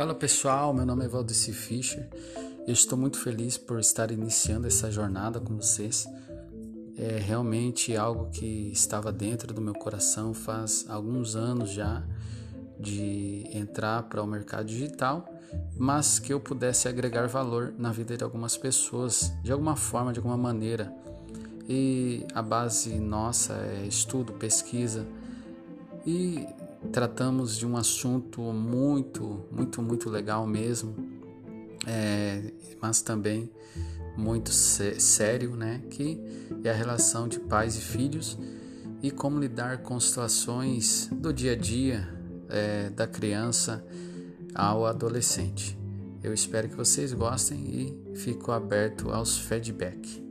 Fala pessoal, meu nome é Valdeci Fischer. Eu estou muito feliz por estar iniciando essa jornada com vocês. É realmente algo que estava dentro do meu coração faz alguns anos já de entrar para o mercado digital, mas que eu pudesse agregar valor na vida de algumas pessoas, de alguma forma, de alguma maneira. E a base nossa é estudo, pesquisa e tratamos de um assunto muito, muito, muito legal mesmo, é, mas também muito sério, né? Que é a relação de pais e filhos e como lidar com situações do dia a dia é, da criança ao adolescente. Eu espero que vocês gostem e fico aberto aos feedback.